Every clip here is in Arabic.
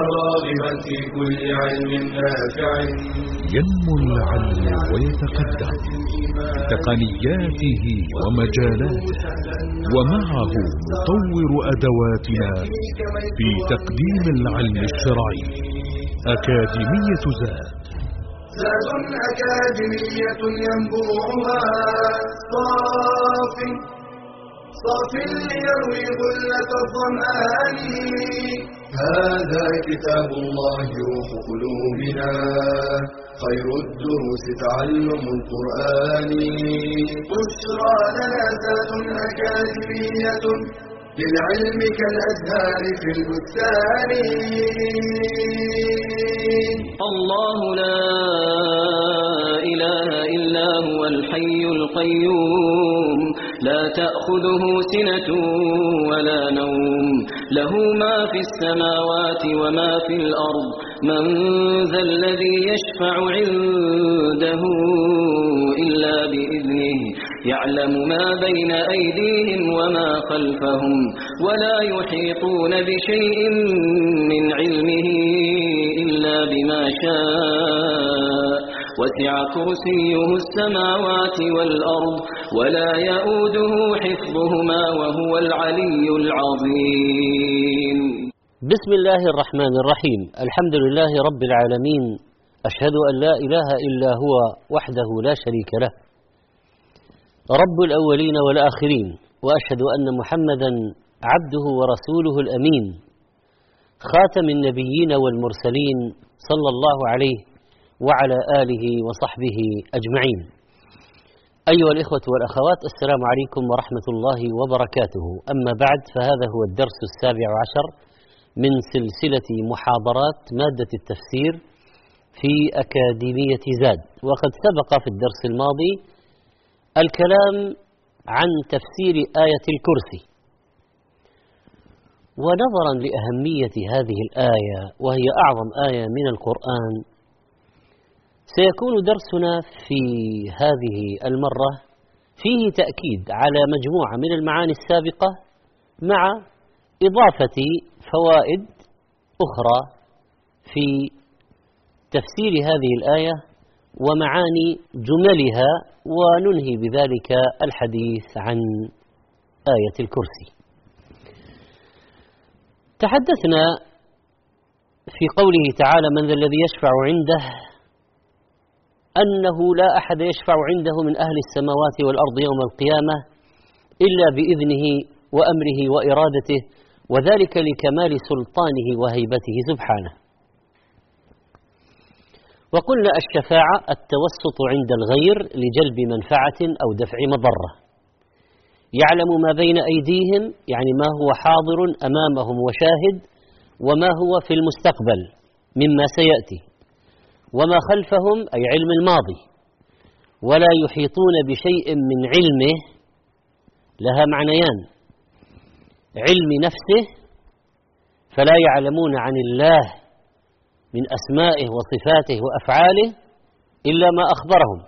راغبا في كل علم نافع. ينمو العلم ويتقدم. بتقنياته ومجالاته. ومعه نطور أدواتنا في تقديم العلم الشرعي. أكاديمية زاد. زاد أكاديمية ينبوعها. صاف. صاف ليروي غلة الظمآن. هذا كتاب الله روح قلوبنا خير الدروس تعلم القرآن. بشرى لنا ذات أكاديمية للعلم كالأزهار في البستان. الله لا إله إلا هو الحي القيوم. لا تأخذه سنة ولا نوم. له ما في السماوات وما في الأرض. من ذا الذي يشفع عنده إلا بإذنه. يعلم ما بين أيديهم وما خلفهم. ولا يحيطون بشيء من علمه إلا بما شاء. وسع كرسيه السماوات والأرض ولا يؤوده حفظهما وهو العلي العظيم. بسم الله الرحمن الرحيم. الحمد لله رب العالمين. أشهد أن لا إله إلا هو وحده لا شريك له. رب الأولين والآخرين وأشهد أن محمدا عبده ورسوله الأمين. خاتم النبيين والمرسلين صلى الله عليه وعلى آله وصحبه أجمعين. أيها الإخوة والأخوات السلام عليكم ورحمة الله وبركاته. أما بعد فهذا هو الدرس السابع عشر من سلسلة محاضرات مادة التفسير في أكاديمية زاد. وقد سبق في الدرس الماضي الكلام عن تفسير آية الكرسي. ونظرا لأهمية هذه الآية وهي أعظم آية من القرآن سيكون درسنا في هذه المرة فيه تأكيد على مجموعة من المعاني السابقة مع إضافة فوائد أخرى في تفسير هذه الآية ومعاني جملها وننهي بذلك الحديث عن آية الكرسي. تحدثنا في قوله تعالى من ذا الذي يشفع عنده أنه لا أحد يشفع عنده من أهل السماوات والأرض يوم القيامة إلا بإذنه وأمره وإرادته وذلك لكمال سلطانه وهيبته سبحانه. وقلنا الشفاعة التوسط عند الغير لجلب منفعة أو دفع مضرة. يعلم ما بين أيديهم يعني ما هو حاضر أمامهم وشاهد وما هو في المستقبل مما سيأتي. وما خلفهم أي علم الماضي. ولا يحيطون بشيء من علمه لها معنيان. علم نفسه فلا يعلمون عن الله من أسمائه وصفاته وأفعاله إلا ما أخبرهم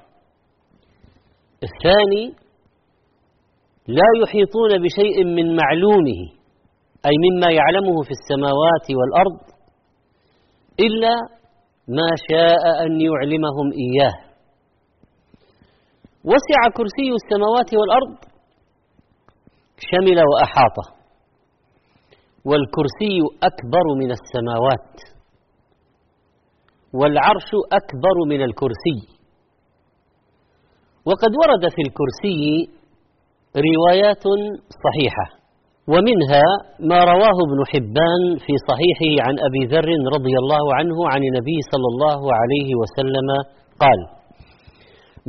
الثاني لا يحيطون بشيء من معلومه أي مما يعلمه في السماوات والأرض إلا ما شاء أن يعلمهم إياه. وسع كرسي السماوات والأرض شمل وأحاطه. والكرسي أكبر من السماوات. والعرش أكبر من الكرسي. وقد ورد في الكرسي روايات صحيحة. ومنها ما رواه ابن حبان في صحيحه عن أبي ذر رضي الله عنه عن النبي صلى الله عليه وسلم قال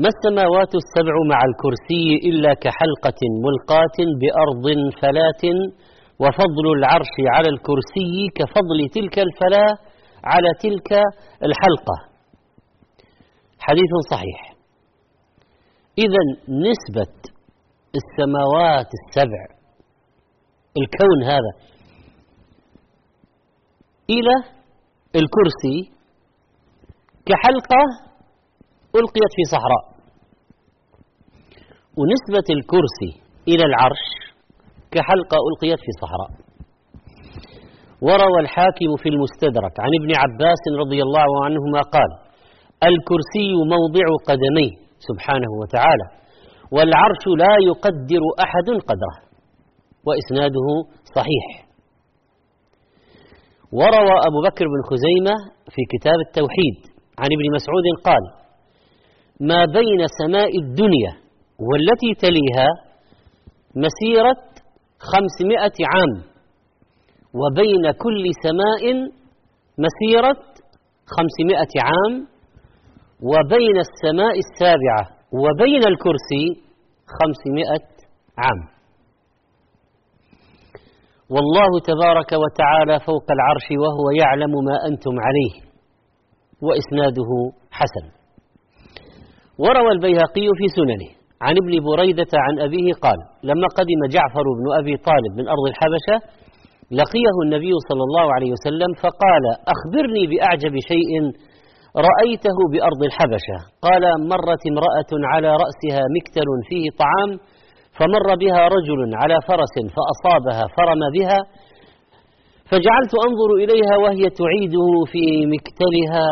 ما السماوات السبع مع الكرسي إلا كحلقة ملقاة بأرض فلاه وفضل العرش على الكرسي كفضل تلك الفلاة على تلك الحلقة حديث صحيح. إذا نسبة السماوات السبع الكون هذا. إلى الكرسي كحلقة ألقيت في صحراء. ونسبة الكرسي إلى العرش كحلقة ألقيت في صحراء. وروى الحاكم في المستدرك عن ابن عباس رضي الله عنهما قال الكرسي موضع قدميه سبحانه وتعالى والعرش لا يقدر أحد قدره. وإسناده صحيح. وروى أبو بكر بن خزيمة في كتاب التوحيد عن ابن مسعود قال ما بين سماء الدنيا والتي تليها مسيرة خمسمائة عام وبين كل سماء مسيرة خمسمائة عام وبين السماء السابعة وبين الكرسي خمسمائة عام. والله تبارك وتعالى فوق العرش وهو يعلم ما أنتم عليه وإسناده حسن. وروى البيهقي في سننه عن ابن بريدة عن أبيه قال لما قدم جعفر بن أبي طالب من أرض الحبشة لقيه النبي صلى الله عليه وسلم فقال أخبرني بأعجب شيء رأيته بأرض الحبشة. قال مرت امرأة على رأسها مكتل فيه طعام فمر بها رجل على فرس فأصابها فرم بها فجعلت أنظر إليها وهي تعيده في مكتلها.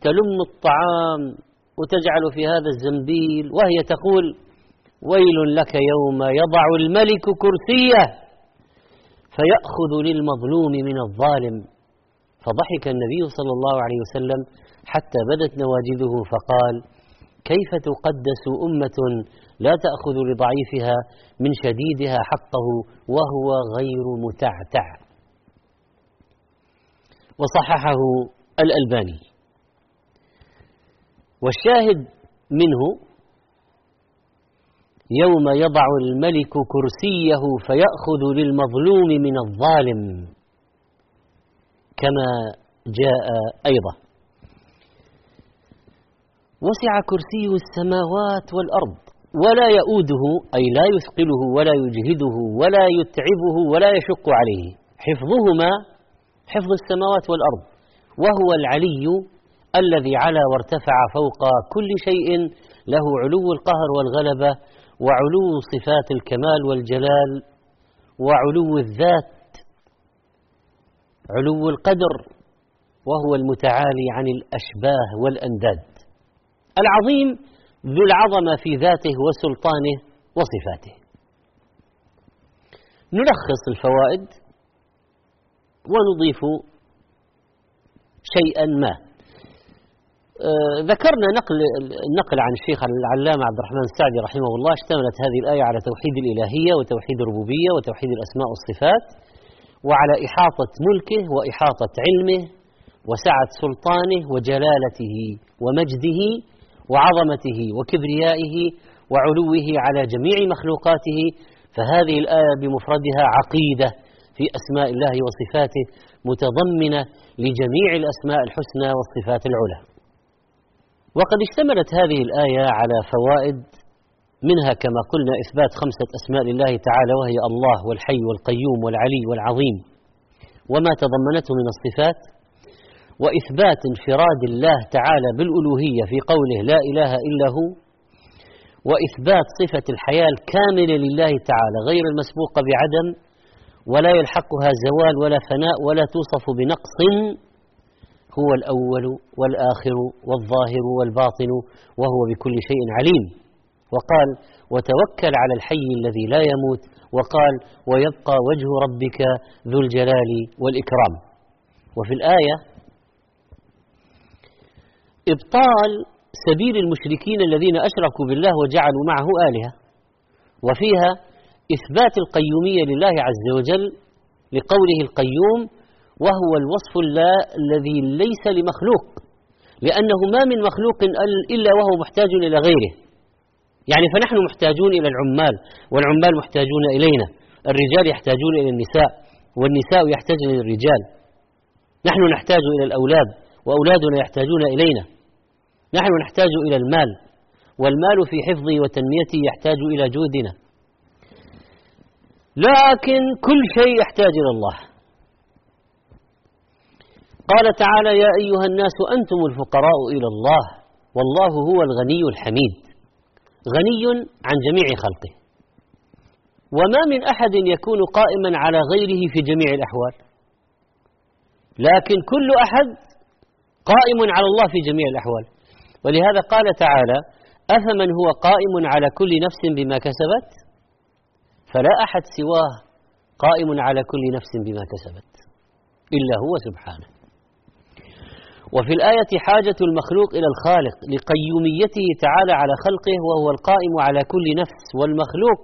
تلم الطعام وتجعل في هذا الزنبيل وهي تقول ويل لك يوم يضع الملك كرسيه فيأخذ للمظلوم من الظالم. فضحك النبي صلى الله عليه وسلم حتى بدت نواجذه فقال كيف تقدس أمة لا تأخذ لضعيفها من شديدها حقه وهو غير متعتع. وصححه الألباني. والشاهد منه يوم يضع الملك كرسيه فيأخذ للمظلوم من الظالم كما جاء أيضا. وسع كرسيه السماوات والأرض. ولا يؤوده أي لا يثقله ولا يجهده ولا يتعبه ولا يشق عليه. حفظهما حفظ السماوات والأرض وهو العلي الذي علا وارتفع فوق كل شيء له علو القهر والغلبة وعلو صفات الكمال والجلال وعلو الذات علو القدر وهو المتعالي عن الأشباه والأنداد. العظيم ذو العظمة في ذاته وسلطانه وصفاته. نلخص الفوائد ونضيف شيئا ما. آه ذكرنا نقل النقل عن الشيخ العلامة عبد الرحمن السعدي رحمه الله اشتملت هذه الآية على توحيد الإلهية وتوحيد الربوبية وتوحيد الأسماء والصفات وعلى إحاطة ملكه وإحاطة علمه وسعة سلطانه وجلالته ومجده وعظمته وكبريائه وعلوه على جميع مخلوقاته فهذه الآية بمفردها عقيدة في أسماء الله وصفاته متضمنة لجميع الأسماء الحسنى والصفات العلى. وقد اشتملت هذه الآية على فوائد منها كما قلنا إثبات خمسة أسماء لله تعالى وهي الله والحي والقيوم والعلي والعظيم. وما تضمنته من الصفات وإثبات انفراد الله تعالى بالألوهية في قوله لا إله إلا هو وإثبات صفة الحياة الكاملة لله تعالى غير المسبوقة بعدم ولا يلحقها زوال ولا فناء ولا توصف بنقص هو الأول والآخر والظاهر والباطن وهو بكل شيء عليم. وقال وتوكل على الحي الذي لا يموت وقال ويبقى وجه ربك ذو الجلال والإكرام وفي الآية إبطال سبيل المشركين الذين أشركوا بالله وجعلوا معه آلهة. وفيها إثبات القيومية لله عز وجل لقوله القيوم وهو الوصف الذي ليس لمخلوق لأنه ما من مخلوق إلا وهو محتاج إلى غيره. يعني فنحن محتاجون إلى العمال والعمال محتاجون إلينا. الرجال يحتاجون إلى النساء والنساء يحتاجن إلى الرجال. نحن نحتاج إلى الأولاد وأولادنا يحتاجون إلينا. نحن نحتاج إلى المال والمال في حفظه وتنميته يحتاج إلى جهدنا لكن كل شيء يحتاج إلى الله. قال تعالى يا أيها الناس أنتم الفقراء إلى الله والله هو الغني الحميد. غني عن جميع خلقه. وما من أحد يكون قائما على غيره في جميع الأحوال. لكن كل أحد قائم على الله في جميع الأحوال. ولهذا قال تعالى أفمن هو قائم على كل نفس بما كسبت؟ فلا أحد سواه قائم على كل نفس بما كسبت إلا هو سبحانه. وفي الآية حاجة المخلوق إلى الخالق لقيوميته تعالى على خلقه وهو القائم على كل نفس والمخلوق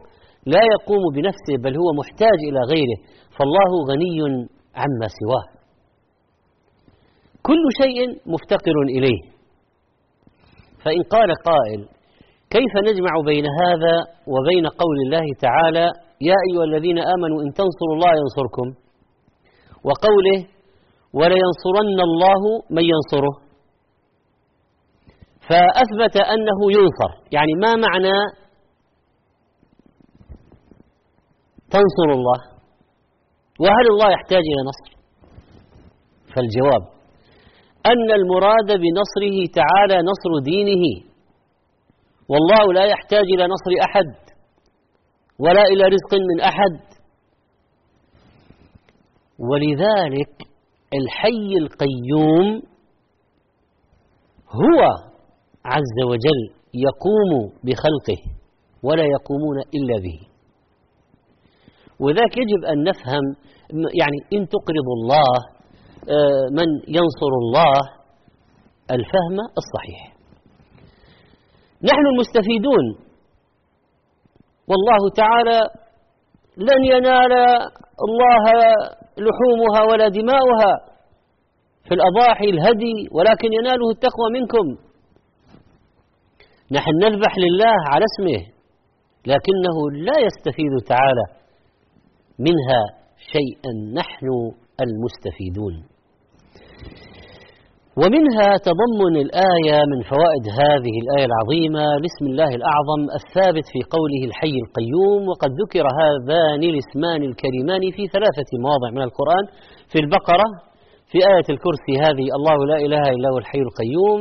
لا يقوم بنفسه بل هو محتاج إلى غيره فالله غني عما سواه. كل شيء مفتقر إليه. فإن قال قائل كيف نجمع بين هذا وبين قول الله تعالى يا أيها الذين آمنوا إن تنصروا الله ينصركم؟ وقوله ولينصرن الله من ينصره. فأثبت أنه ينصر يعني ما معنى تنصر الله؟ وهل الله يحتاج إلى نصر؟ فالجواب أن المراد بنصره تعالى نصر دينه. والله لا يحتاج إلى نصر أحد ولا إلى رزق من أحد. ولذلك الحي القيوم هو عز وجل يقوم بخلقه ولا يقومون إلا به. وذاك يجب أن نفهم يعني إن تقرض الله من ينصر الله الفهم الصحيح. نحن المستفيدون. والله تعالى لن ينال الله لحومها ولا دماؤها في الأضاحي الهدي ولكن يناله التقوى منكم. نحن نذبح لله على اسمه لكنه لا يستفيد تعالى منها شيئا. نحن المستفيدون. ومنها تضمن الآية من فوائد هذه الآية العظيمة لاسم الله الأعظم الثابت في قوله الحي القيوم وقد ذكر هذان الاسمان الكريمان في ثلاثة مواضع من القرآن. في البقرة في آية الكرسي هذه الله لا إله إلا هو الحي القيوم.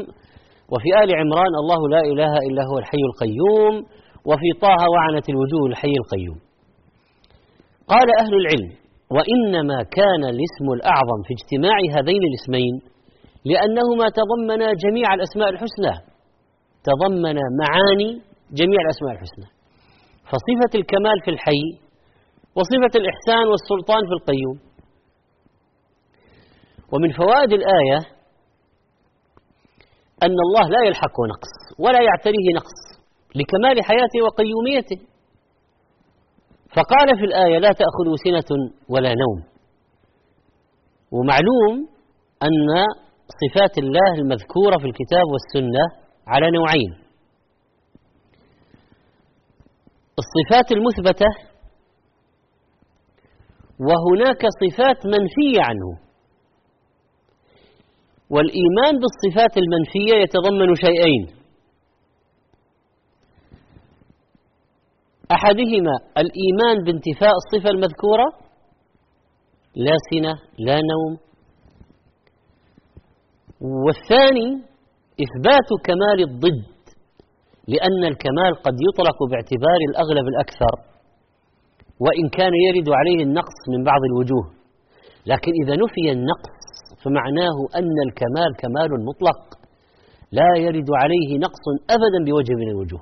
وفي آل عمران الله لا إله إلا هو الحي القيوم. وفي طه وعنت الوجوه الحي القيوم. قال أهل العلم وإنما كان الاسم الأعظم في اجتماع هذين الاسمين لأنهما تضمنا جميع الأسماء الحسنى. تضمن معاني جميع الأسماء الحسنى. فصفة الكمال في الحي وصفة الإحسان والسلطان في القيوم. ومن فوائد الآية أن الله لا يلحقه نقص ولا يعتريه نقص لكمال حياته وقيوميته. فقال في الآية لا تأخذه سنة ولا نوم. ومعلوم أن صفات الله المذكورة في الكتاب والسنة على نوعين. الصفات المثبتة وهناك صفات منفية عنه. والإيمان بالصفات المنفية يتضمن شيئين. أحدهما الإيمان بانتفاء الصفة المذكورة لا سنة لا نوم والثاني إثبات كمال الضد لأن الكمال قد يطلق باعتبار الأغلب الأكثر وإن كان يرد عليه النقص من بعض الوجوه. لكن إذا نفي النقص فمعناه أن الكمال كمال مطلق لا يرد عليه نقص أبدا بوجه من الوجوه.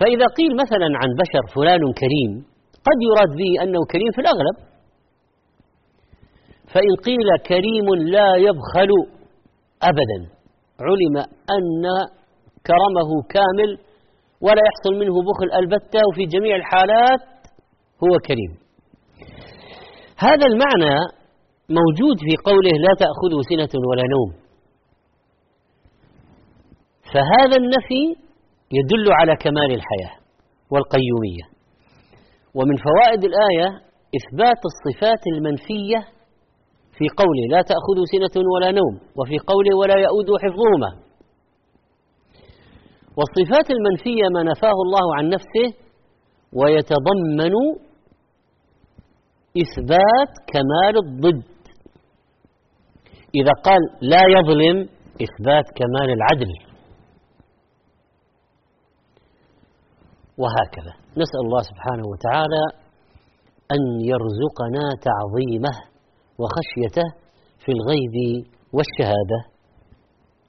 فإذا قيل مثلا عن بشر فلان كريم قد يراد به أنه كريم في الأغلب فإن قيل كريم لا يبخل أبدا. علم أن كرمه كامل ولا يحصل منه بخل البتة وفي جميع الحالات هو كريم. هذا المعنى موجود في قوله لا تأخذه سنة ولا نوم. فهذا النفي يدل على كمال الحياة والقيومية. ومن فوائد الآية إثبات الصفات المنفية في قوله لا تأخذ سنة ولا نوم وفي قوله ولا يؤود حفظهما. والصفات المنفية ما نفاه الله عن نفسه ويتضمن إثبات كمال الضد. إذا قال لا يظلم إثبات كمال العدل. وهكذا. نسأل الله سبحانه وتعالى أن يرزقنا تعظيمه. وخشيته في الغيب والشهادة.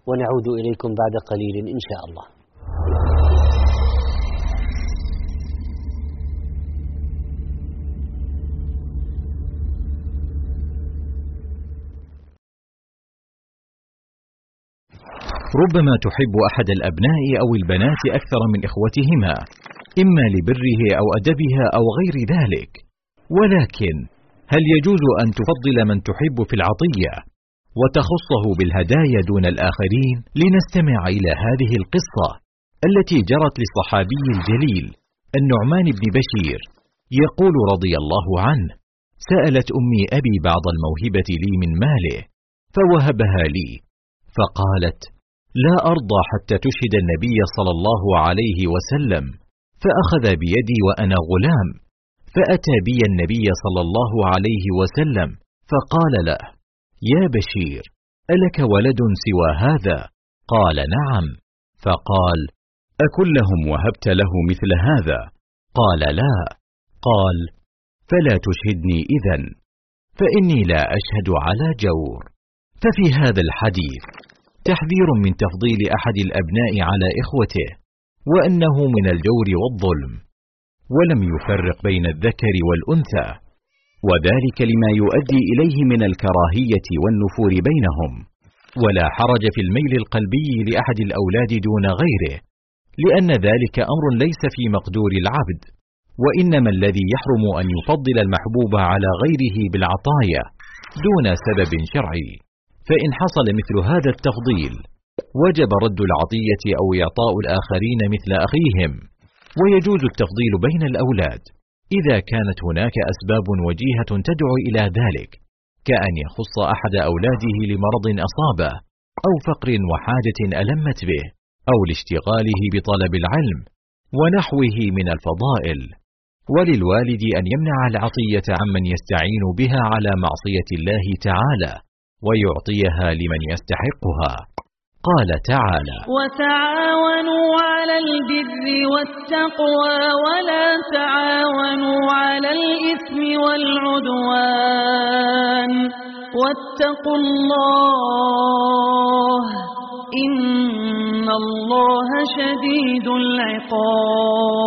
ونعود إليكم بعد قليل إن شاء الله. ربما تحب أحد الأبناء أو البنات أكثر من إخوتهما إما لبره أو أدبها أو غير ذلك. ولكن هل يجوز أن تفضل من تحب في العطية وتخصه بالهدايا دون الآخرين؟ لنستمع إلى هذه القصة التي جرت للصحابي الجليل النعمان بن بشير يقول رضي الله عنه سألت أمي أبي بعض الموهبة لي من ماله فوهبها لي فقالت لا أرضى حتى تشهد النبي صلى الله عليه وسلم فأخذ بيدي وأنا غلام فأتى بي النبي صلى الله عليه وسلم فقال له يا بشير ألك ولد سوى هذا؟ قال نعم. فقال أكلهم وهبت له مثل هذا؟ قال لا. قال فلا تشهدني اذا فإني لا أشهد على جور. ففي هذا الحديث تحذير من تفضيل أحد الأبناء على إخوته وأنه من الجور والظلم. ولم يفرق بين الذكر والأنثى وذلك لما يؤدي إليه من الكراهية والنفور بينهم. ولا حرج في الميل القلبي لأحد الأولاد دون غيره لأن ذلك أمر ليس في مقدور العبد وإنما الذي يحرم أن يفضل المحبوب على غيره بالعطايا دون سبب شرعي. فإن حصل مثل هذا التفضيل وجب رد العطية أو إعطاء الآخرين مثل أخيهم. ويجوز التفضيل بين الأولاد. إذا كانت هناك أسباب وجيهة تدعو إلى ذلك كأن يخص أحد أولاده لمرض أصابه أو فقر وحاجة ألمت به أو لاشتغاله بطلب العلم ونحوه من الفضائل. وللوالد أن يمنع العطية عمن يستعين بها على معصية الله تعالى ويعطيها لمن يستحقها. قال تعالى وتعاونوا على البر والتقوى ولا تعاونوا على الإثم والعدوان واتقوا الله إن الله شديد العقاب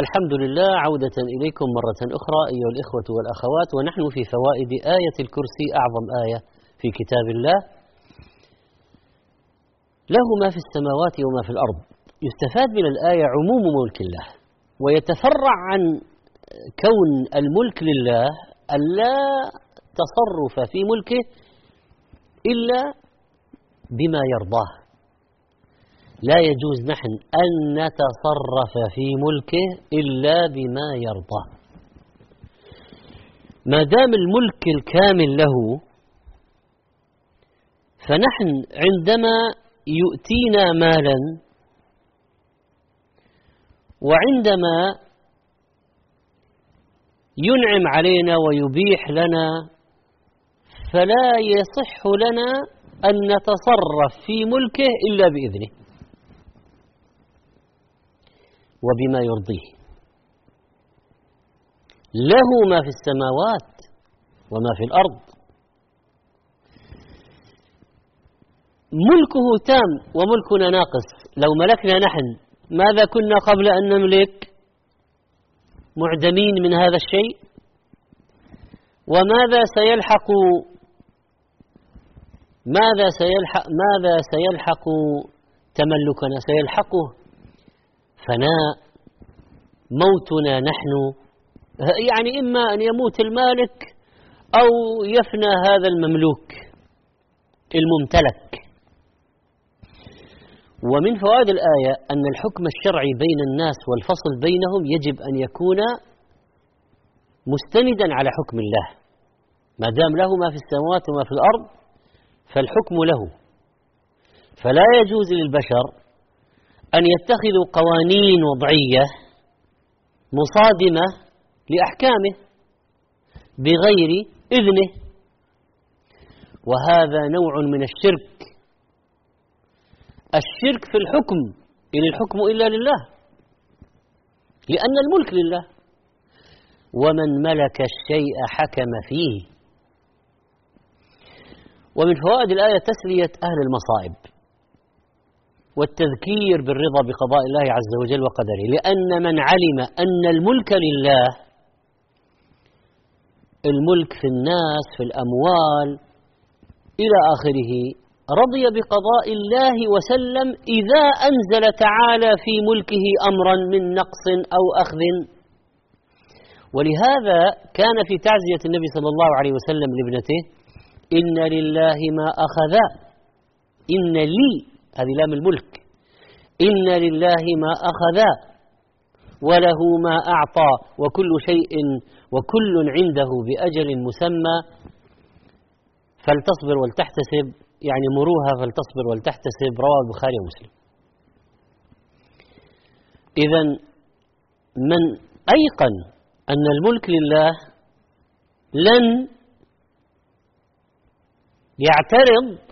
الحمد لله عودة إليكم مرة أخرى أيها الإخوة والأخوات. ونحن في فوائد آية الكرسي أعظم آية في كتاب الله. له ما في السماوات وما في الأرض. يستفاد من الآية عموم ملك الله. ويتفرع عن كون الملك لله ألا تصرف في ملكه إلا بما يرضاه. لا يجوز نحن أن نتصرف في ملكه إلا بما يرضى. ما دام الملك الكامل له فنحن عندما يؤتينا مالا وعندما ينعم علينا ويبيح لنا فلا يصح لنا أن نتصرف في ملكه إلا بإذنه. وبما يرضيه. له ما في السماوات وما في الأرض. ملكه تام وملكنا ناقص. لو ملكنا نحن ماذا كنا قبل أن نملك؟ معدمين من هذا الشيء؟ وماذا سيلحق ماذا سيلحق ماذا سيلحق تملكنا؟ سيلحقه فناء موتنا نحن. يعني إما أن يموت المالك أو يفنى هذا المملوك الممتلك. ومن فوائد الآية أن الحكم الشرعي بين الناس والفصل بينهم يجب أن يكون مستندا على حكم الله. ما دام له ما في السماوات وما في الأرض فالحكم له. فلا يجوز للبشر أن يتخذوا قوانين وضعية مصادمة لأحكامه بغير إذنه. وهذا نوع من الشرك. الشرك في الحكم إن الحكم إلا لله. لأن الملك لله. ومن ملك الشيء حكم فيه. ومن فوائد الآية تسلية أهل المصائب. والتذكير بالرضا بقضاء الله عز وجل وقدره. لأن من علم أن الملك لله الملك في الناس في الأموال إلى آخره رضي بقضاء الله وسلم إذا أنزل تعالى في ملكه أمرا من نقص أو أخذ. ولهذا كان في تعزية النبي صلى الله عليه وسلم لابنته إن لله ما أخذ إن لي هذه لام الملك. إن لله ما أخذ وله ما أعطى وكل شيء وكل عنده بأجل مسمى فلتصبر ولتحتسب. يعني مروها فلتصبر ولتحتسب. رواه البخاري ومسلم. إذا من أيقن أن الملك لله لن يعترض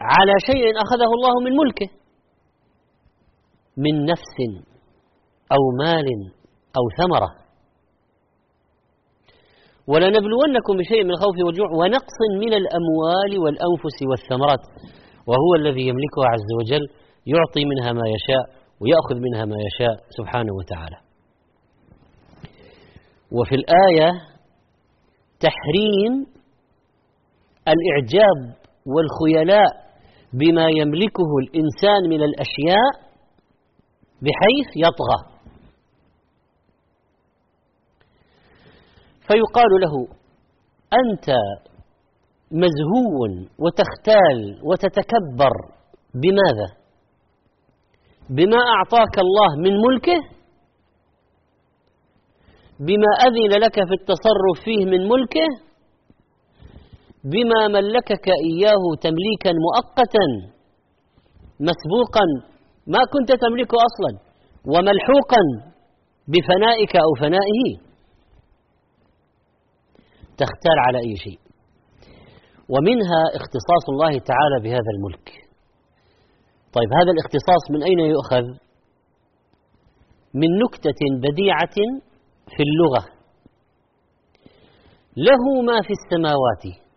على شيء أخذه الله من ملكه. من نفس أو مال أو ثمرة. ولنبلونكم بشيء من الخوف والجوع ونقص من الأموال والأنفس والثمرات. وهو الذي يملكها عز وجل يعطي منها ما يشاء ويأخذ منها ما يشاء سبحانه وتعالى. وفي الآية تحريم الإعجاب والخيلاء بما يملكه الإنسان من الأشياء بحيث يطغى. فيقال له أنت مزهو وتختال وتتكبر بماذا؟ بما أعطاك الله من ملكه؟ بما أذن لك في التصرف فيه من ملكه؟ بما ملكك إياه تمليكا مؤقتا مسبوقا ما كنت تملكه أصلا وملحوقا بفنائك أو فنائه. تختال على أي شيء. ومنها اختصاص الله تعالى بهذا الملك. طيب هذا الاختصاص من أين يؤخذ؟ من نكتة بديعة في اللغة. له ما في السماوات.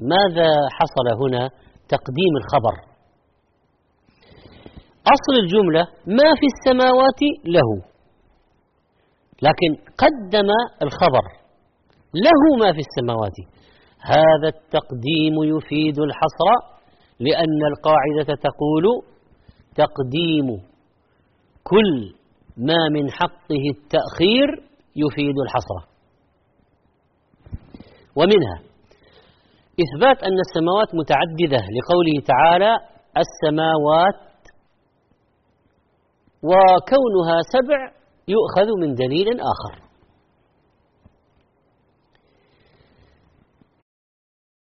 ماذا حصل هنا؟ تقديم الخبر. أصل الجملة ما في السماوات له. لكن قدم الخبر له ما في السماوات. هذا التقديم يفيد الحصر لأن القاعدة تقول تقديم كل ما من حقه التأخير يفيد الحصر. ومنها إثبات أن السماوات متعددة لقوله تعالى السماوات وكونها سبع يؤخذ من دليل آخر.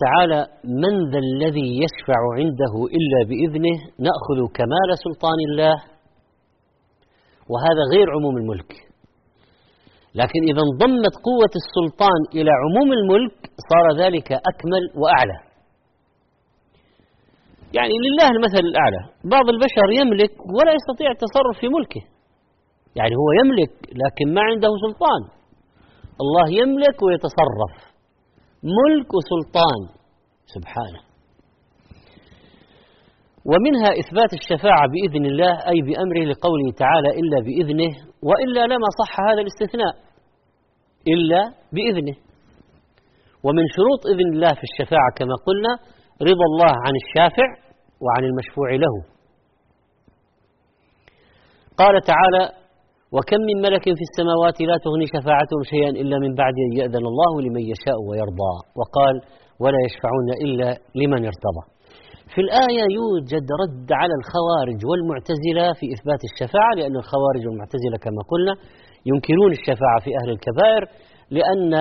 تعالى من ذا الذي يشفع عنده إلا بإذنه نأخذ كمال سلطان الله وهذا غير عموم الملك. لكن إذا انضمت قوة السلطان إلى عموم الملك صار ذلك أكمل وأعلى. يعني لله المثل الأعلى. بعض البشر يملك ولا يستطيع التصرف في ملكه. يعني هو يملك لكن ما عنده سلطان. الله يملك ويتصرف. ملك وسلطان. سبحانه. ومنها إثبات الشفاعة بإذن الله أي بأمره لقوله تعالى إلا بإذنه وإلا لما صح هذا الاستثناء إلا بإذنه. ومن شروط إذن الله في الشفاعة كما قلنا رضا الله عن الشافع وعن المشفوع له. قال تعالى وكم من ملك في السماوات لا تغني شفاعتهم شيئا إلا من بعد أن يأذن الله لمن يشاء ويرضى وقال ولا يشفعون إلا لمن ارتضى في الآية يوجد رد على الخوارج والمعتزلة في إثبات الشفاعة لأن الخوارج والمعتزلة كما قلنا ينكرون الشفاعة في أهل الكبائر لأن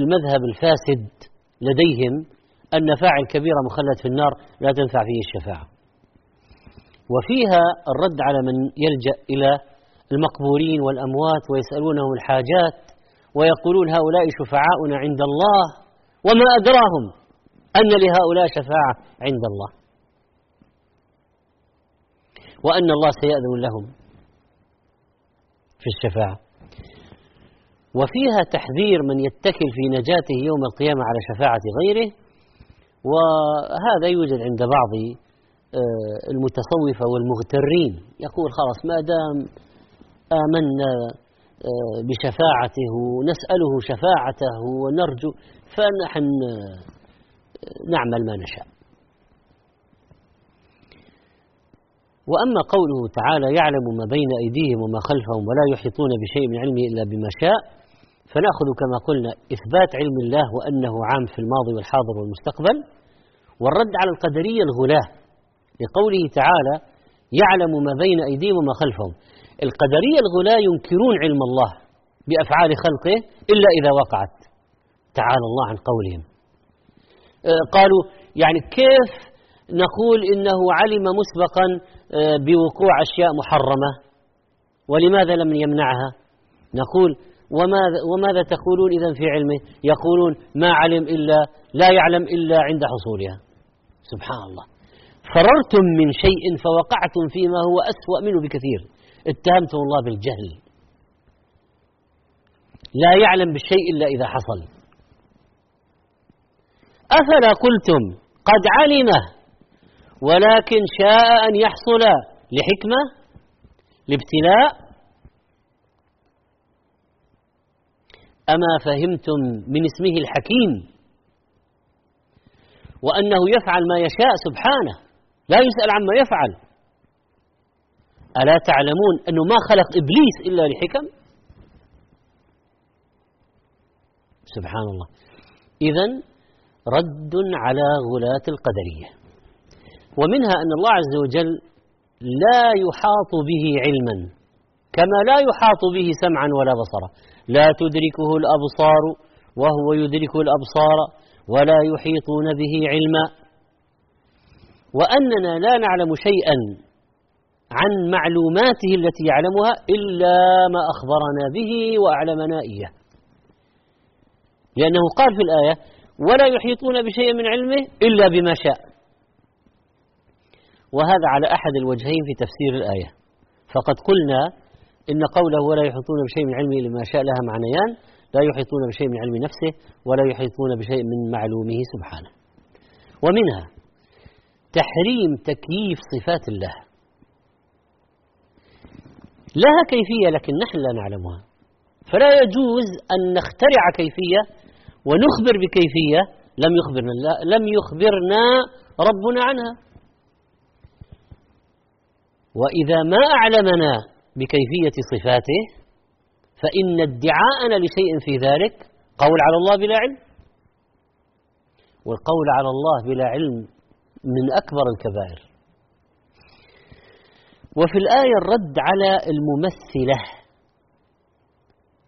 المذهب الفاسد لديهم أن فاعل كبيرة مخلد في النار لا تنفع فيه الشفاعة. وفيها الرد على من يلجأ إلى المقبورين والأموات ويسألونهم الحاجات ويقولون هؤلاء شفعاؤنا عند الله وما أدراهم أن لهؤلاء شفاعة عند الله. وأن الله سيأذن لهم في الشفاعة. وفيها تحذير من يتكل في نجاته يوم القيامة على شفاعة غيره وهذا يوجد عند بعض آه، المتصوفة والمغترين. يقول خلاص ما دام آمنا آه، بشفاعته ونسأله شفاعته ونرجو فنحن آه، نعمل ما نشاء. وأما قوله تعالى يعلم ما بين أيديهم وما خلفهم ولا يحيطون بشيء من علمه إلا بما شاء فنأخذ كما قلنا إثبات علم الله وأنه عام في الماضي والحاضر والمستقبل والرد على القدرية الغلاة لقوله تعالى يعلم ما بين أيديهم وما خلفهم. القدرية الغلاة ينكرون علم الله بأفعال خلقه إلا إذا وقعت. تعالى الله عن قولهم. آه، قالوا يعني كيف نقول إنه علم مسبقا بوقوع أشياء محرمة ولماذا لم يمنعها؟ نقول وماذا, وماذا تقولون إذا في علمه؟ يقولون ما علم إلا لا يعلم إلا عند حصولها. سبحان الله. فررتم من شيء فوقعتم فيما هو أسوأ منه بكثير. اتهمتم الله بالجهل. لا يعلم بالشيء إلا إذا حصل. أفلا قلتم قد علمه ولكن شاء أن يحصل لحكمة لابتلاء. أما فهمتم من اسمه الحكيم وأنه يفعل ما يشاء سبحانه لا يسأل عما يفعل. ألا تعلمون أنه ما خلق إبليس إلا لحكم؟ سبحان الله. إذا رد على غلاة القدرية. ومنها أن الله عز وجل لا يحاط به علما كما لا يحاط به سمعا ولا بصرا. لا تدركه الأبصار وهو يدرك الأبصار ولا يحيطون به علما. وأننا لا نعلم شيئا عن معلوماته التي يعلمها إلا ما أخبرنا به وأعلمنا إياه. لأنه قال في الآية ولا يحيطون بشيء من علمه إلا بما شاء. وهذا على أحد الوجهين في تفسير الآية. فقد قلنا إن قوله ولا يحيطون بشيء من علمه لما شاء لها معنيان لا يحيطون بشيء من علم نفسه ولا يحيطون بشيء من معلومه سبحانه. ومنها تحريم تكييف صفات الله. لها كيفية لكن نحن لا نعلمها. فلا يجوز أن نخترع كيفية ونخبر بكيفية لم يخبرنا لم يخبرنا ربنا عنها. وإذا ما أعلمنا بكيفية صفاته فإن ادعاءنا لشيء في ذلك قول على الله بلا علم. والقول على الله بلا علم من أكبر الكبائر. وفي الآية الرد على الممثلة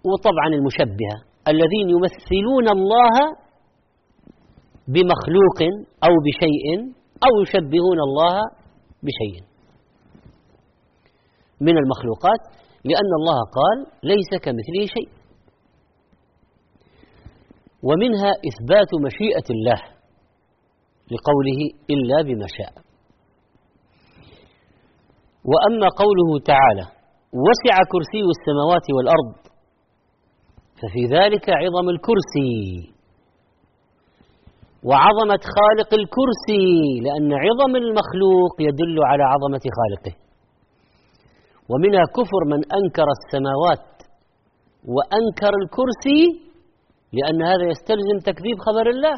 وطبعا المشبهة الذين يمثلون الله بمخلوق أو بشيء أو يشبهون الله بشيء. من المخلوقات لأن الله قال ليس كمثله شيء. ومنها إثبات مشيئة الله لقوله إلا بما شاء. وأما قوله تعالى وسع كرسي السماوات والأرض ففي ذلك عظم الكرسي. وعظمة خالق الكرسي لأن عظم المخلوق يدل على عظمة خالقه. ومنها كفر من أنكر السماوات وأنكر الكرسي لأن هذا يستلزم تكذيب خبر الله.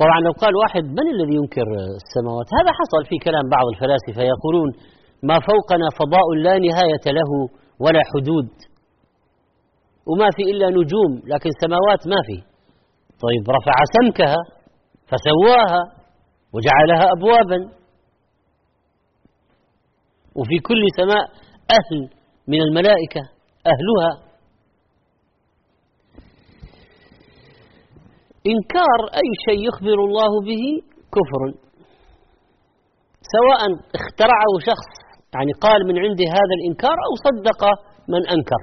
طبعا لو قال واحد من الذي ينكر السماوات؟ هذا حصل في كلام بعض الفلاسفة يقولون ما فوقنا فضاء لا نهاية له ولا حدود. وما في إلا نجوم لكن سماوات ما في. طيب رفع سمكها فسواها وجعلها أبوابا. وفي كل سماء أهل من الملائكة أهلها. إنكار أي شيء يخبر الله به كفر. سواء اخترعه شخص يعني قال من عنده هذا الإنكار أو صدق من أنكر.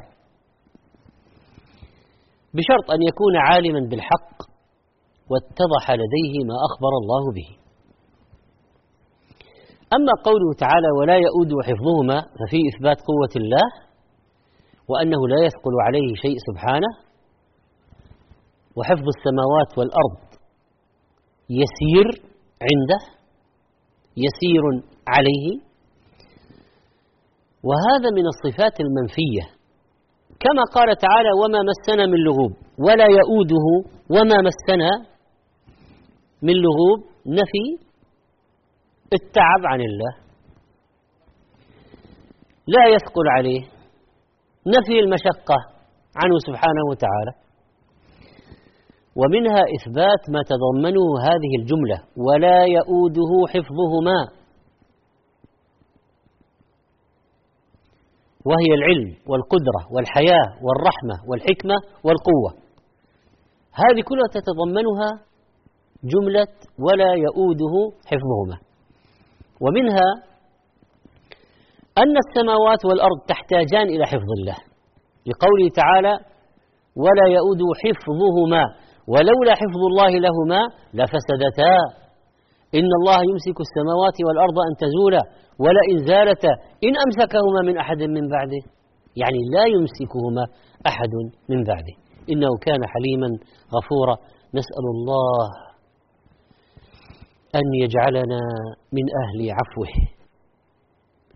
بشرط أن يكون عالما بالحق واتضح لديه ما أخبر الله به. أما قوله تعالى ولا يؤود حفظهما ففي إثبات قوة الله وأنه لا يثقل عليه شيء سبحانه وحفظ السماوات والأرض يسير عنده يسير عليه. وهذا من الصفات المنفية. كما قال تعالى وما مسنا من لغوب ولا يؤوده وما مسنا من لغوب. نفي التعب عن الله. لا يثقل عليه. نفي المشقة عنه سبحانه وتعالى. ومنها إثبات ما تضمنه هذه الجملة ولا يؤوده حفظهما. وهي العلم والقدرة والحياة والرحمة والحكمة والقوة. هذه كلها تتضمنها جملة ولا يؤوده حفظهما. ومنها أن السماوات والأرض تحتاجان إلى حفظ الله. لقوله تعالى ولا يؤود حفظهما ولولا حفظ الله لهما لفسدتا. إن الله يمسك السماوات والأرض أن تزولا ولئن زالتا إن أمسكهما من أحد من بعده. يعني لا يمسكهما أحد من بعده. إنه كان حليما غفورا. نسأل الله أن يجعلنا من أهل عفوه.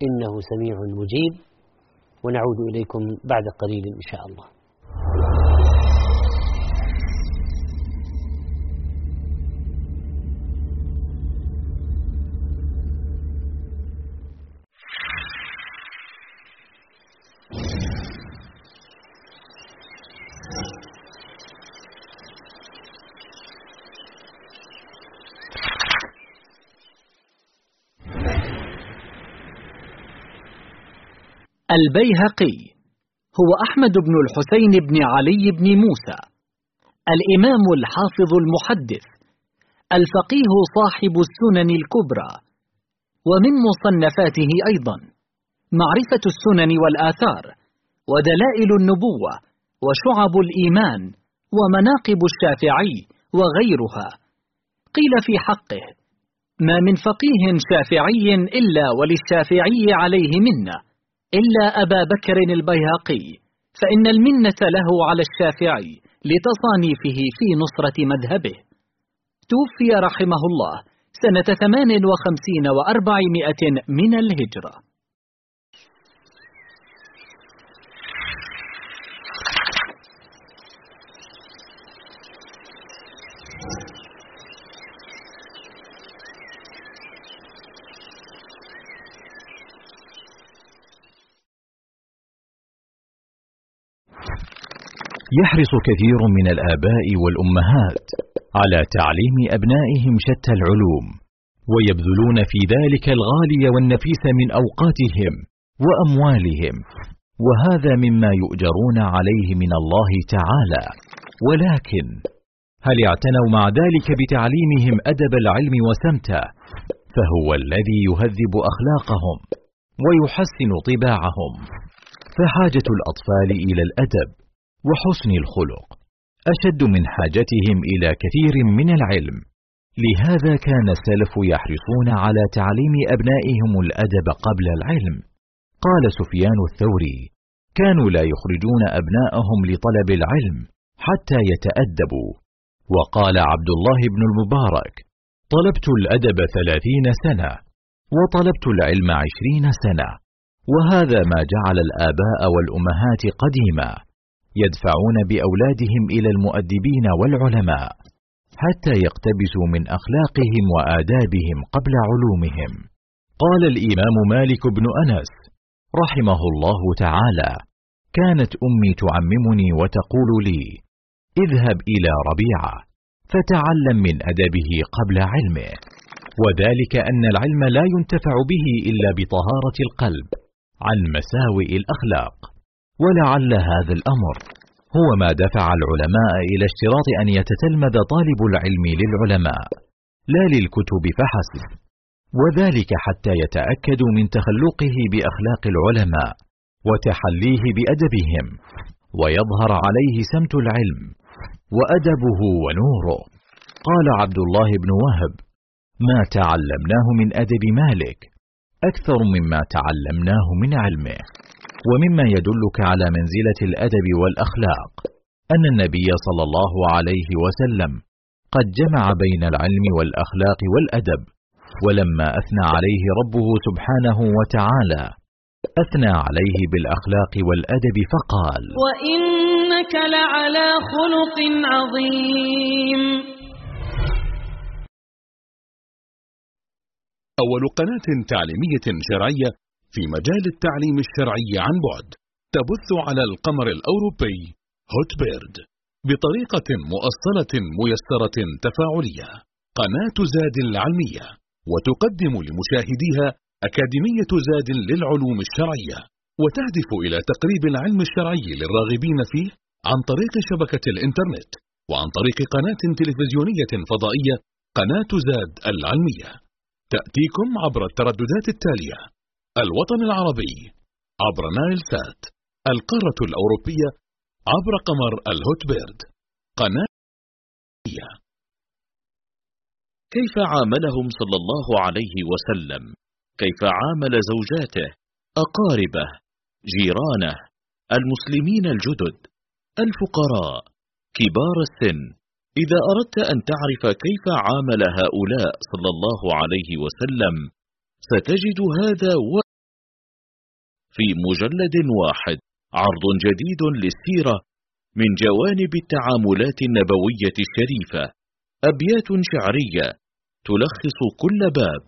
إنه سميع مجيب. ونعود إليكم بعد قليل إن شاء الله. البيهقي هو أحمد بن الحسين بن علي بن موسى الإمام الحافظ المحدث الفقيه صاحب السنن الكبرى ومن مصنفاته أيضا معرفة السنن والآثار ودلائل النبوة وشعب الإيمان ومناقب الشافعي وغيرها. قيل في حقه ما من فقيه شافعي إلا وللشافعي عليه منة. إلا أبا بكر البيهقي فإن المنة له على الشافعي لتصانيفه في نصرة مذهبه. توفي رحمه الله سنة ثمان وخمسين وأربعمائة من الهجرة. يحرص كثير من الآباء والأمهات على تعليم أبنائهم شتى العلوم ويبذلون في ذلك الغالي والنفيس من أوقاتهم وأموالهم وهذا مما يؤجرون عليه من الله تعالى. ولكن هل اعتنوا مع ذلك بتعليمهم أدب العلم وسمته؟ فهو الذي يهذب أخلاقهم ويحسن طباعهم. فحاجة الأطفال إلى الأدب وحسن الخلق أشد من حاجتهم إلى كثير من العلم. لهذا كان السلف يحرصون على تعليم أبنائهم الأدب قبل العلم. قال سفيان الثوري كانوا لا يخرجون أبناءهم لطلب العلم حتى يتأدبوا. وقال عبد الله بن المبارك طلبت الأدب ثلاثين سنة وطلبت العلم عشرين سنة وهذا ما جعل الآباء والأمهات قديما. يدفعون بأولادهم إلى المؤدبين والعلماء حتى يقتبسوا من أخلاقهم وآدابهم قبل علومهم. قال الإمام مالك بن أنس رحمه الله تعالى كانت أمي تعممني وتقول لي اذهب إلى ربيعة فتعلم من أدبه قبل علمه وذلك أن العلم لا ينتفع به إلا بطهارة القلب عن مساوئ الأخلاق. ولعل هذا الأمر هو ما دفع العلماء إلى اشتراط أن يتتلمذ طالب العلم للعلماء لا للكتب فحسب. وذلك حتى يتاكدوا من تخلقه بأخلاق العلماء وتحليه بأدبهم ويظهر عليه سمت العلم وأدبه ونوره. قال عبد الله بن وهب ما تعلمناه من أدب مالك أكثر مما تعلمناه من علمه. ومما يدلك على منزلة الأدب والأخلاق أن النبي صلى الله عليه وسلم قد جمع بين العلم والأخلاق والأدب ولما أثنى عليه ربه سبحانه وتعالى أثنى عليه بالأخلاق والأدب فقال وإنك لعلى خلق عظيم. أول قناة تعليمية شرعية في مجال التعليم الشرعي عن بعد تبث على القمر الأوروبي هوت بيرد بطريقة مؤصلة ميسرة تفاعلية قناة زاد العلمية وتقدم لمشاهديها أكاديمية زاد للعلوم الشرعية وتهدف إلى تقريب العلم الشرعي للراغبين فيه عن طريق شبكة الإنترنت وعن طريق قناة تلفزيونية فضائية قناة زاد العلمية. تأتيكم عبر الترددات التالية. الوطن العربي عبر نايل سات القارة الأوروبية عبر قمر الهوت بيرد قناة كيف عاملهم صلى الله عليه وسلم؟ كيف عامل زوجاته أقاربه جيرانه المسلمين الجدد الفقراء كبار السن؟ إذا أردت أن تعرف كيف عامل هؤلاء صلى الله عليه وسلم ستجد هذا و في مجلد واحد. عرض جديد للسيرة من جوانب التعاملات النبوية الشريفة. أبيات شعرية تلخص كل باب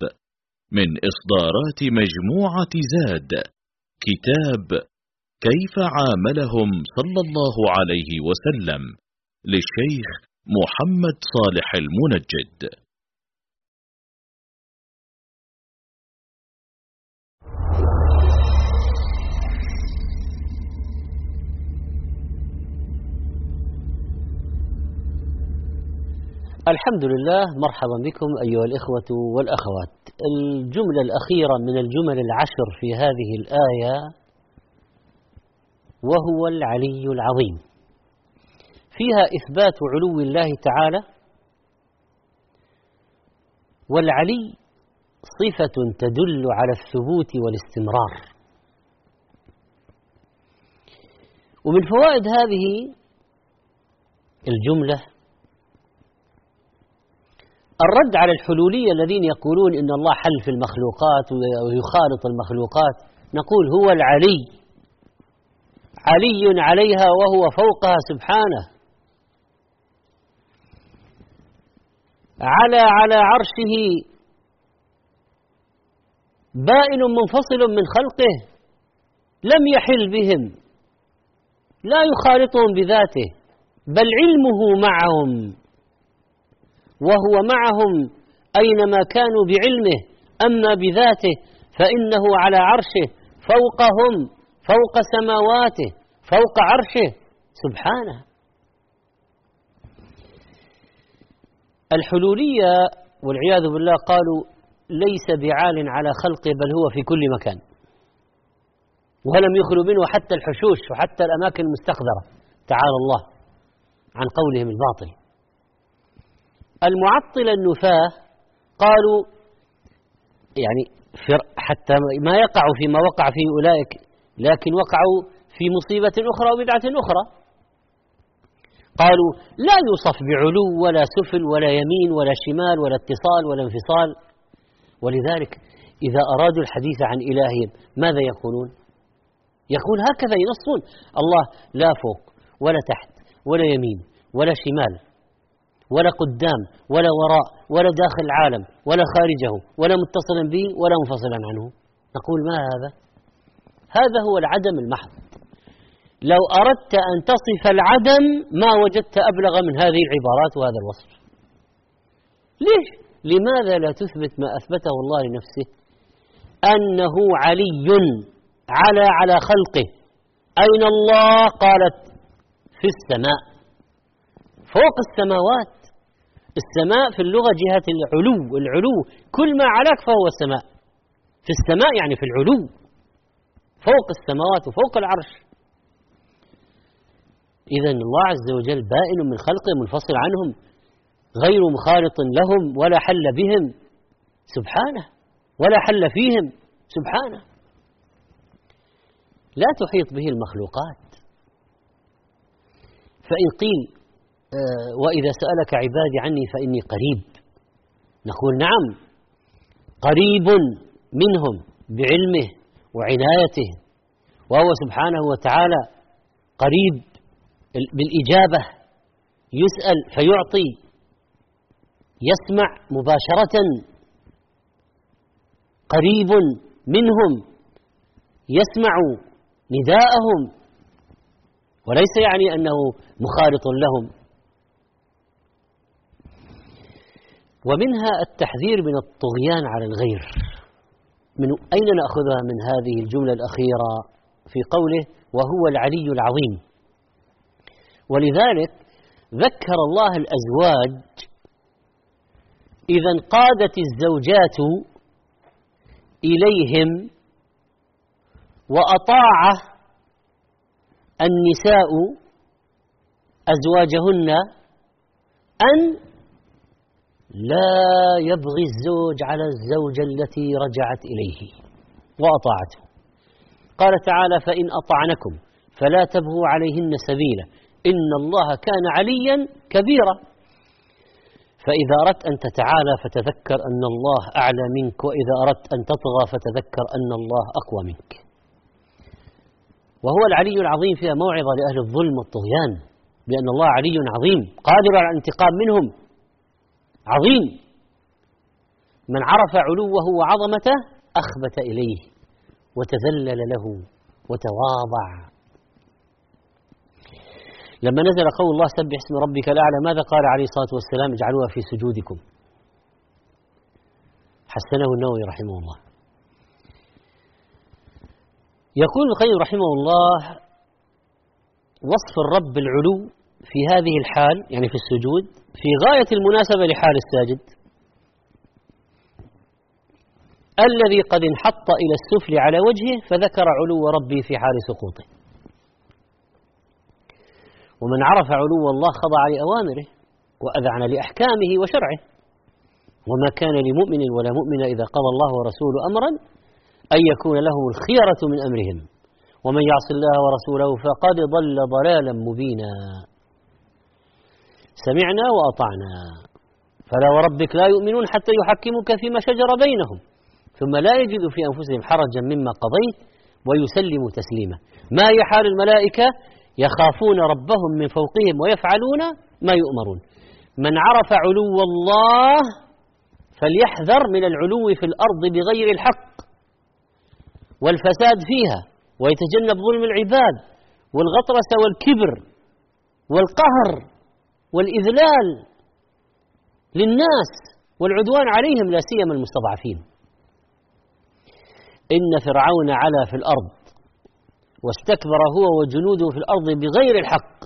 من إصدارات مجموعة زاد. كتاب كيف عاملهم صلى الله عليه وسلم للشيخ محمد صالح المنجد. الحمد لله مرحبا بكم أيها الإخوة والأخوات. الجملة الأخيرة من الجمل العشر في هذه الآية وهو العلي العظيم. فيها إثبات علو الله تعالى والعلي صفة تدل على الثبوت والاستمرار. ومن فوائد هذه الجملة الرد على الحلولية الذين يقولون إن الله حل في المخلوقات ويخالط المخلوقات نقول هو العلي. علي عليها وهو فوقها سبحانه. على على عرشه بائن منفصل من خلقه لم يحل بهم. لا يخالطهم بذاته بل علمه معهم. وهو معهم أينما كانوا بعلمه أما بذاته فإنه على عرشه فوقهم فوق سماواته فوق عرشه. سبحانه. الحلولية والعياذ بالله قالوا ليس بعال على خلقه بل هو في كل مكان. ولم يخلوا منه حتى الحشوش وحتى الأماكن المستقذرة تعالى الله عن قولهم الباطل. المعطلة النفاة قالوا يعني حتى ما يقع فيما وقع فيه أولئك لكن وقعوا في مصيبة أخرى وبدعة أخرى. قالوا لا يوصف بعلو ولا سفل ولا يمين ولا شمال ولا اتصال ولا انفصال. ولذلك إذا أرادوا الحديث عن إلههم ماذا يقولون؟ يقول هكذا ينصون الله لا فوق ولا تحت ولا يمين ولا شمال. ولا قدام ولا وراء ولا داخل العالم ولا خارجه ولا متصلا به ولا منفصلا عنه. نقول ما هذا؟ هذا هو العدم المحض. لو أردت أن تصف العدم ما وجدت أبلغ من هذه العبارات وهذا الوصف. ليش؟ لماذا لا تثبت ما أثبته الله لنفسه؟ أنه علي على على خلقه. أين الله؟ قالت في السماء. فوق السماوات. السماء في اللغة جهة العلو العلو كل ما علاك فهو السماء. في السماء يعني في العلو. فوق السماوات وفوق العرش. إذا الله عز وجل بائن من خلقه منفصل عنهم غير مخالط لهم ولا حل بهم. سبحانه. ولا حل فيهم. سبحانه. لا تحيط به المخلوقات. فإن قيل وإذا سألك عبادي عني فإني قريب. نقول نعم قريب منهم بعلمه وعنايته وهو سبحانه وتعالى قريب بالإجابة يسأل فيعطي يسمع مباشرة. قريب منهم يسمع نداءهم وليس يعني أنه مخالط لهم. ومنها التحذير من الطغيان على الغير. من أين نأخذها من هذه الجملة الأخيرة في قوله وهو العلي العظيم؟ ولذلك ذكر الله الأزواج إذا انقادت الزوجات إليهم وأطاع النساء أزواجهن أن لا يبغي الزوج على الزوجة التي رجعت إليه وأطاعته. قال تعالى فإن أطعنكم فلا تبغوا عليهن سبيلا إن الله كان عليا كبيرا. فإذا أردت أن تتعالى فتذكر أن الله أعلى منك وإذا أردت أن تطغى فتذكر أن الله أقوى منك. وهو العلي العظيم فيها موعظة لأهل الظلم والطغيان بأن الله علي عظيم قادر على الانتقام منهم عظيم. من عرف علوه وعظمته أخبت إليه وتذلل له وتواضع. لما نزل قول الله سبح اسم ربك الأعلى ماذا قال عليه الصلاة والسلام؟ اجعلوها في سجودكم. حسنه النووي رحمه الله. يقول القيم رحمه الله وصف الرب بالعلو في هذه الحال يعني في السجود في غاية المناسبة لحال الساجد الذي قد انحط إلى السفل على وجهه فذكر علو ربي في حال سقوطه. ومن عرف علو الله خضع لأوامره وأذعن لأحكامه وشرعه. وما كان لمؤمن ولا مؤمن إذا قضى الله ورسوله أمرا أن يكون لهم الخيرة من أمرهم. ومن يعص الله ورسوله فقد ضل ضلالا مبينا. سمعنا وأطعنا. فلا وربك لا يؤمنون حتى يحكموك فيما شجر بينهم. ثم لا يجدوا في أنفسهم حرجا مما قضيت ويسلموا تسليما. ما هي حال الملائكة؟ يخافون ربهم من فوقهم ويفعلون ما يؤمرون. من عرف علو الله فليحذر من العلو في الأرض بغير الحق. والفساد فيها ويتجنب ظلم العباد والغطرسة والكبر والقهر. والإذلال للناس والعدوان عليهم لا سيما المستضعفين. إن فرعون علا في الأرض واستكبر هو وجنوده في الأرض بغير الحق.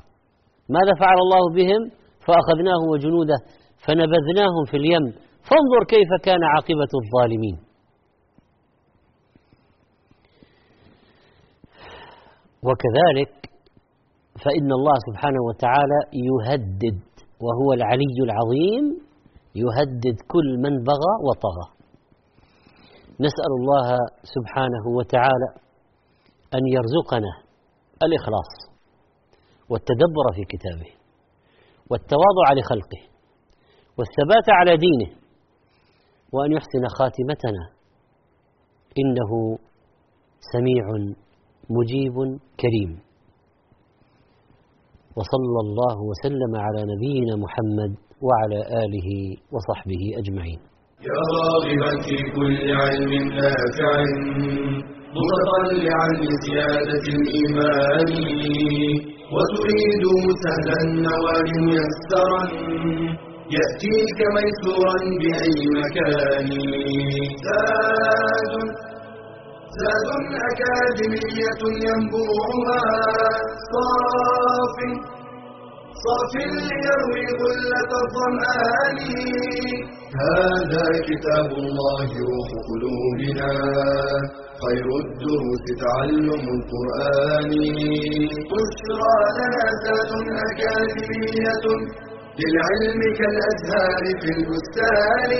ماذا فعل الله بهم؟ فأخذناه وجنوده فنبذناهم في اليم. فانظر كيف كان عاقبة الظالمين. وكذلك فإن الله سبحانه وتعالى يهدد وهو العلي العظيم يهدد كل من بغى وطغى. نسأل الله سبحانه وتعالى أن يرزقنا الإخلاص والتدبر في كتابه والتواضع لخلقه والثبات على دينه وأن يحسن خاتمتنا. إنه سميع مجيب كريم. وصلى الله وسلم على نبينا محمد وعلى آله وصحبه أجمعين. يا راغبا في كل علم نافع متطلعا لزيادة الإيمان وتريد سهلا النوال ميسرا يأتيك ميسورا بأي مكان. زاد زاد أكاديمية ينبوعها صاف. صاف ليروي غلة الظمآن. هذا كتاب الله روح قلوبنا خير الدروس تعلم القرآن. بشرى لنا ذات أكاديمية للعلم كالأزهار في البستان.